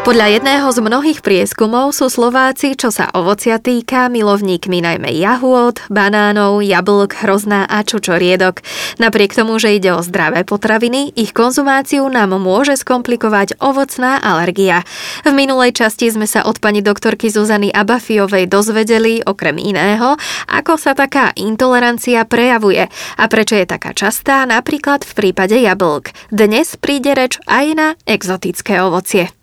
Podľa jedného z mnohých prieskumov sú Slováci, čo sa ovocia týka, milovníkmi najmä jahôd, banánov, jablk, hrozná a čučoriedok. Napriek tomu, že ide o zdravé potraviny, ich konzumáciu nám môže skomplikovať ovocná alergia. V minulej časti sme sa od pani doktorky Zuzany Abafiovej dozvedeli, okrem iného, ako sa taká intolerancia prejavuje a prečo je taká častá napríklad v prípade jablk. Dnes príde reč aj na exotické ovocie.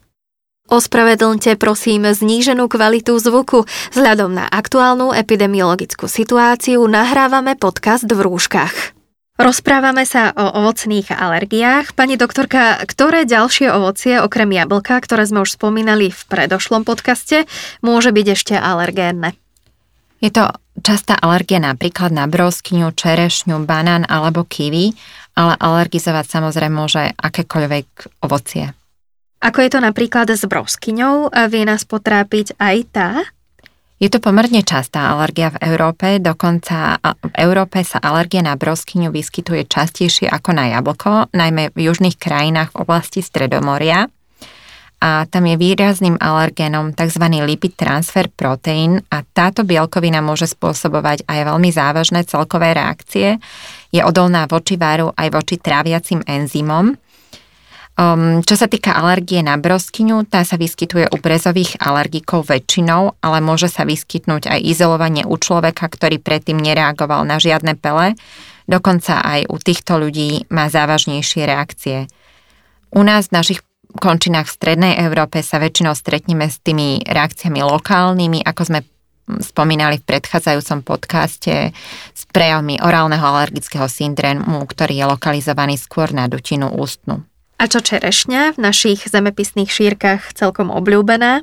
Ospravedlňte prosím zníženú kvalitu zvuku. Vzhľadom na aktuálnu epidemiologickú situáciu nahrávame podcast v rúškach. Rozprávame sa o ovocných alergiách. Pani doktorka, ktoré ďalšie ovocie, okrem jablka, ktoré sme už spomínali v predošlom podcaste, môže byť ešte alergénne? Je to častá alergia napríklad na broskyňu, čerešňu, banán alebo kiwi, ale alergizovať samozrejme môže akékoľvek ovocie. Ako je to napríklad s broskyňou, vie nás potrápiť aj tá? Je to pomerne častá alergia v Európe, dokonca v Európe sa alergia na broskyňu vyskytuje častejšie ako na jablko, najmä v južných krajinách v oblasti Stredomoria. A tam je výrazným alergénom tzv. lipid transfer proteín a táto bielkovina môže spôsobovať aj veľmi závažné celkové reakcie. Je odolná voči váru aj voči tráviacim enzymom Um, čo sa týka alergie na broskyňu, tá sa vyskytuje u brezových alergikov väčšinou, ale môže sa vyskytnúť aj izolovanie u človeka, ktorý predtým nereagoval na žiadne pele. Dokonca aj u týchto ľudí má závažnejšie reakcie. U nás v našich končinách v Strednej Európe sa väčšinou stretneme s tými reakciami lokálnymi, ako sme spomínali v predchádzajúcom podcaste s prejavmi orálneho alergického syndrému, ktorý je lokalizovaný skôr na dutinu ústnu. A čo čerešňa v našich zemepisných šírkach celkom obľúbená?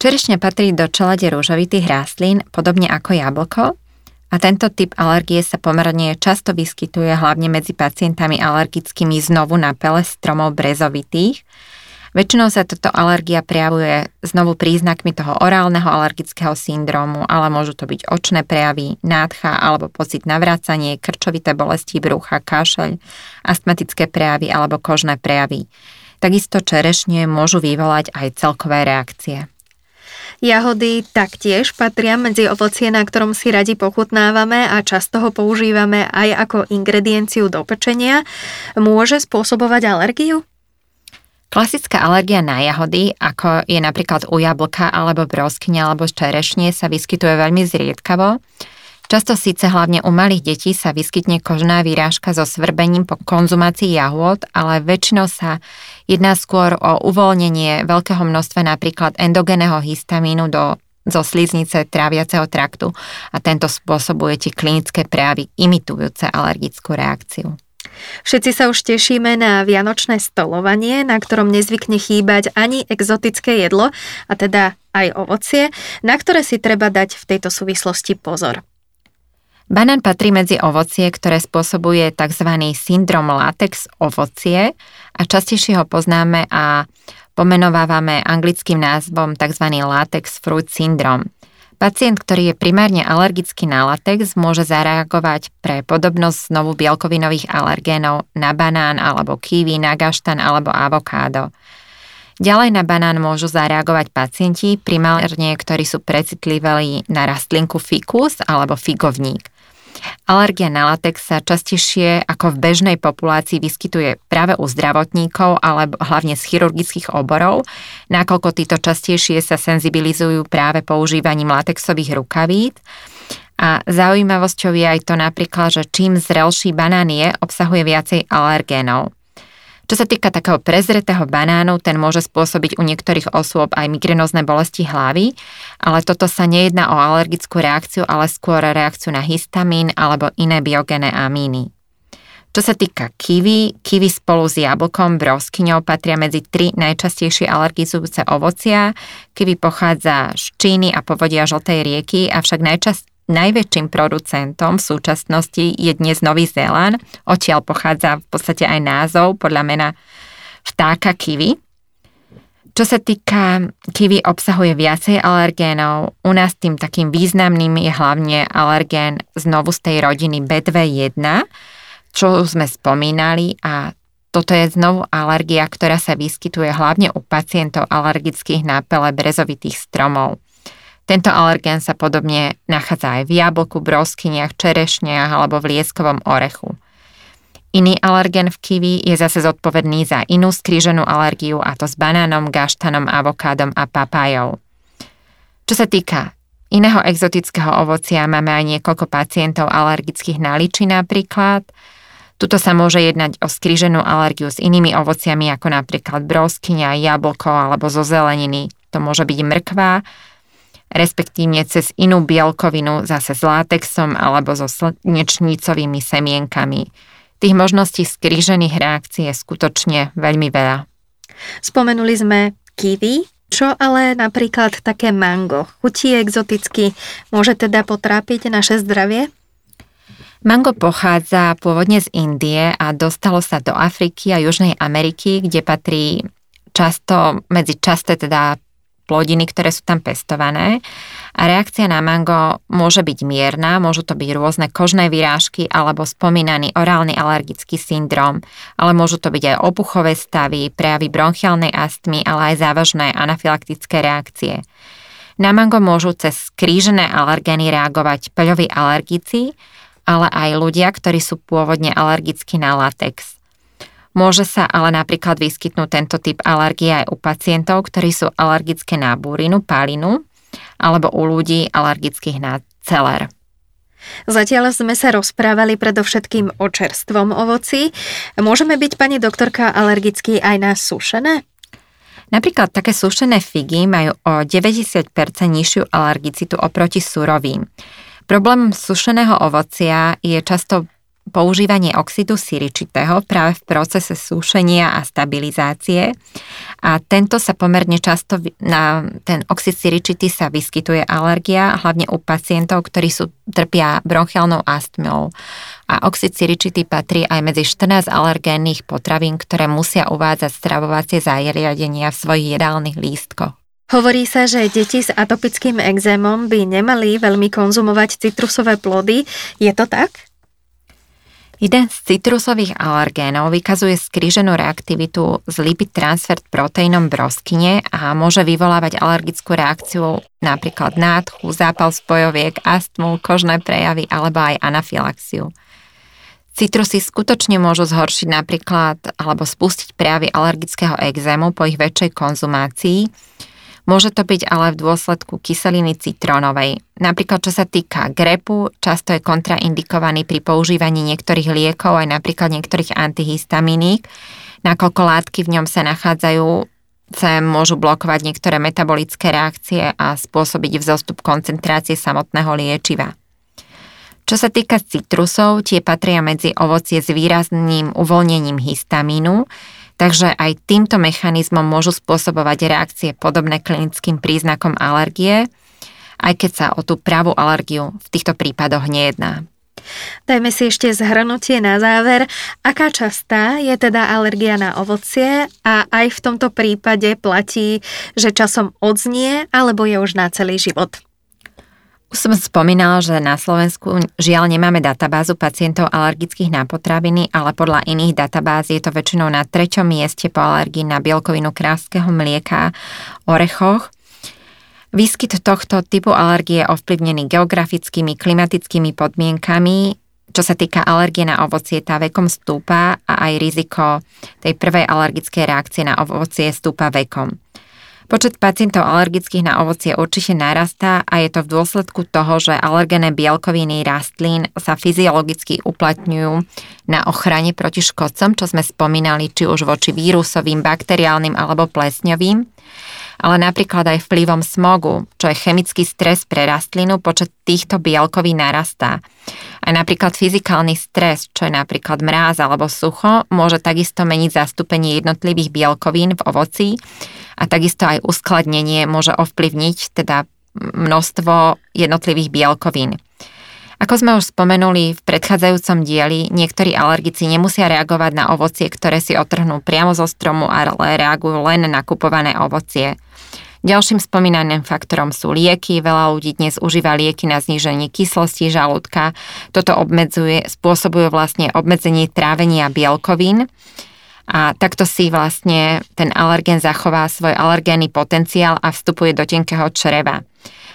Čerešňa patrí do čelade rúžovitých rastlín, podobne ako jablko, a tento typ alergie sa pomerne často vyskytuje hlavne medzi pacientami alergickými znovu na pele stromov brezovitých, Väčšinou sa toto alergia prejavuje znovu príznakmi toho orálneho alergického syndrómu, ale môžu to byť očné prejavy, nádcha alebo pocit navracanie, krčovité bolesti brucha, kašeľ, astmatické prejavy alebo kožné prejavy. Takisto čerešne môžu vyvolať aj celkové reakcie. Jahody taktiež patria medzi ovocie, na ktorom si radi pochutnávame a často ho používame aj ako ingredienciu do pečenia. Môže spôsobovať alergiu? Klasická alergia na jahody, ako je napríklad u jablka alebo broskyne alebo čerešne, sa vyskytuje veľmi zriedkavo. Často síce hlavne u malých detí sa vyskytne kožná výrážka so svrbením po konzumácii jahôd, ale väčšinou sa jedná skôr o uvoľnenie veľkého množstva napríklad endogénneho histamínu do zo sliznice tráviaceho traktu a tento spôsobuje tie klinické prejavy imitujúce alergickú reakciu. Všetci sa už tešíme na vianočné stolovanie, na ktorom nezvykne chýbať ani exotické jedlo, a teda aj ovocie, na ktoré si treba dať v tejto súvislosti pozor. Banán patrí medzi ovocie, ktoré spôsobuje tzv. syndrom latex ovocie a častejšie ho poznáme a pomenovávame anglickým názvom tzv. latex fruit syndrome. Pacient, ktorý je primárne alergický na latex, môže zareagovať pre podobnosť znovu bielkovinových alergénov na banán alebo kiwi, na gaštan alebo avokádo. Ďalej na banán môžu zareagovať pacienti, primárne, ktorí sú precitliví na rastlinku fikus alebo figovník. Alergia na latex sa častejšie ako v bežnej populácii vyskytuje práve u zdravotníkov alebo hlavne z chirurgických oborov, nakoľko títo častejšie sa senzibilizujú práve používaním latexových rukavít. A zaujímavosťou je aj to napríklad, že čím zrelší banán je, obsahuje viacej alergénov. Čo sa týka takého prezretého banánu, ten môže spôsobiť u niektorých osôb aj migrenózne bolesti hlavy, ale toto sa nejedná o alergickú reakciu, ale skôr reakciu na histamín alebo iné biogéne amíny. Čo sa týka kiwi, kiwi spolu s jablkom, broskyňou patria medzi tri najčastejšie alergizujúce ovocia. Kiwi pochádza z Číny a povodia Žltej rieky, avšak najčast, Najväčším producentom v súčasnosti je dnes Nový Zéland, odtiaľ pochádza v podstate aj názov podľa mena vtáka kiwi. Čo sa týka kiwi obsahuje viacej alergénov, u nás tým takým významným je hlavne alergén znovu z tej rodiny B21, čo sme spomínali a toto je znovu alergia, ktorá sa vyskytuje hlavne u pacientov alergických na pele brezovitých stromov. Tento alergén sa podobne nachádza aj v jablku, broskyniach, čerešniach alebo v lieskovom orechu. Iný alergén v kiwi je zase zodpovedný za inú skríženú alergiu a to s banánom, gaštanom, avokádom a papájou. Čo sa týka iného exotického ovocia, máme aj niekoľko pacientov alergických na liči napríklad. Tuto sa môže jednať o skríženú alergiu s inými ovociami ako napríklad broskyňa, jablko alebo zo zeleniny. To môže byť mrkva, respektívne cez inú bielkovinu zase s látexom alebo so slnečnícovými semienkami. Tých možností skrížených reakcií je skutočne veľmi veľa. Spomenuli sme kiwi, čo ale napríklad také mango? Chutí exoticky, môže teda potrápiť naše zdravie? Mango pochádza pôvodne z Indie a dostalo sa do Afriky a Južnej Ameriky, kde patrí často medzi časté teda plodiny, ktoré sú tam pestované. A reakcia na mango môže byť mierna, môžu to byť rôzne kožné vyrážky alebo spomínaný orálny alergický syndrom, ale môžu to byť aj opuchové stavy, prejavy bronchiálnej astmy, ale aj závažné anafylaktické reakcie. Na mango môžu cez krížené alergény reagovať peľoví alergici, ale aj ľudia, ktorí sú pôvodne alergickí na latex. Môže sa ale napríklad vyskytnúť tento typ alergie aj u pacientov, ktorí sú alergické na búrinu, palinu alebo u ľudí alergických na celer. Zatiaľ sme sa rozprávali predovšetkým o čerstvom ovoci. Môžeme byť, pani doktorka, alergickí aj na sušené? Napríklad také sušené figy majú o 90% nižšiu alergicitu oproti surovým. Problém sušeného ovocia je často používanie oxidu siričitého práve v procese súšenia a stabilizácie. A tento sa pomerne často, na ten oxid siričitý sa vyskytuje alergia, hlavne u pacientov, ktorí sú, trpia bronchiálnou astmou. A oxid siričitý patrí aj medzi 14 alergénnych potravín, ktoré musia uvádzať stravovacie zariadenia v svojich jedálnych lístkoch. Hovorí sa, že deti s atopickým exémom by nemali veľmi konzumovať citrusové plody. Je to tak? Jeden z citrusových alergénov vykazuje skríženú reaktivitu z lipid transfer proteínom broskyne a môže vyvolávať alergickú reakciu napríklad nádchu, zápal spojoviek, astmu, kožné prejavy alebo aj anafilaxiu. Citrusy skutočne môžu zhoršiť napríklad alebo spustiť prejavy alergického exému po ich väčšej konzumácii, Môže to byť ale v dôsledku kyseliny citrónovej. Napríklad čo sa týka grepu, často je kontraindikovaný pri používaní niektorých liekov, aj napríklad niektorých antihistaminík, nakoľko látky v ňom sa nachádzajú sa môžu blokovať niektoré metabolické reakcie a spôsobiť vzostup koncentrácie samotného liečiva. Čo sa týka citrusov, tie patria medzi ovocie s výrazným uvoľnením histamínu, Takže aj týmto mechanizmom môžu spôsobovať reakcie podobné klinickým príznakom alergie, aj keď sa o tú pravú alergiu v týchto prípadoch nejedná. Dajme si ešte zhrnutie na záver. Aká častá je teda alergia na ovocie a aj v tomto prípade platí, že časom odznie alebo je už na celý život? Už som spomínala, že na Slovensku žiaľ nemáme databázu pacientov alergických na potraviny, ale podľa iných databáz je to väčšinou na treťom mieste po alergii na bielkovinu kráského mlieka, orechoch. Výskyt tohto typu alergie je ovplyvnený geografickými, klimatickými podmienkami, čo sa týka alergie na ovocie, tá vekom stúpa a aj riziko tej prvej alergickej reakcie na ovocie stúpa vekom. Počet pacientov alergických na ovocie určite narastá a je to v dôsledku toho, že alergené bielkoviny rastlín sa fyziologicky uplatňujú na ochrane proti škodcom, čo sme spomínali, či už voči vírusovým, bakteriálnym alebo plesňovým ale napríklad aj vplyvom smogu, čo je chemický stres pre rastlinu, počet týchto bielkovín narastá. Aj napríklad fyzikálny stres, čo je napríklad mráz alebo sucho, môže takisto meniť zastúpenie jednotlivých bielkovín v ovoci a takisto aj uskladnenie môže ovplyvniť teda množstvo jednotlivých bielkovín. Ako sme už spomenuli v predchádzajúcom dieli, niektorí alergici nemusia reagovať na ovocie, ktoré si otrhnú priamo zo stromu, ale reagujú len na kupované ovocie. Ďalším spomínaným faktorom sú lieky. Veľa ľudí dnes užíva lieky na zníženie kyslosti žalúdka. Toto obmedzuje, spôsobuje vlastne obmedzenie trávenia bielkovín a takto si vlastne ten alergén zachová svoj alergénny potenciál a vstupuje do tenkého čreva.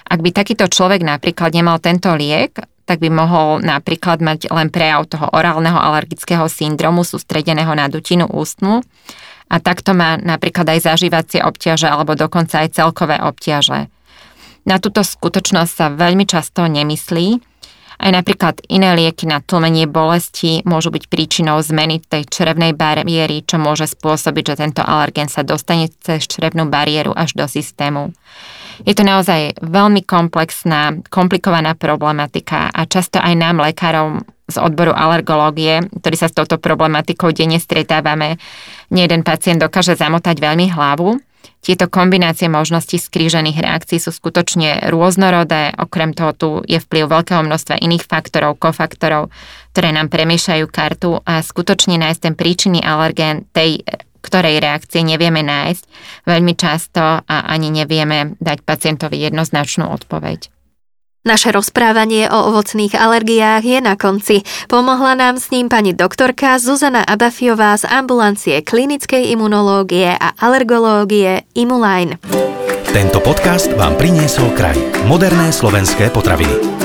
Ak by takýto človek napríklad nemal tento liek, tak by mohol napríklad mať len prejav toho orálneho alergického syndromu sústredeného na dutinu ústnu a takto má napríklad aj zažívacie obťaže alebo dokonca aj celkové obťaže. Na túto skutočnosť sa veľmi často nemyslí, aj napríklad iné lieky na tlmenie bolesti môžu byť príčinou zmeny tej črevnej bariéry, čo môže spôsobiť, že tento alergén sa dostane cez črevnú bariéru až do systému. Je to naozaj veľmi komplexná, komplikovaná problematika a často aj nám, lekárom z odboru alergológie, ktorí sa s touto problematikou denne stretávame, nie jeden pacient dokáže zamotať veľmi hlavu. Tieto kombinácie možností skrížených reakcií sú skutočne rôznorodé, okrem toho tu je vplyv veľkého množstva iných faktorov, kofaktorov, ktoré nám premiešajú kartu a skutočne nájsť ten príčinný alergén tej ktorej reakcie nevieme nájsť veľmi často a ani nevieme dať pacientovi jednoznačnú odpoveď. Naše rozprávanie o ovocných alergiách je na konci. Pomohla nám s ním pani doktorka Zuzana Abafiová z ambulancie klinickej imunológie a alergológie Imuline. Tento podcast vám priniesol kraj. Moderné slovenské potraviny.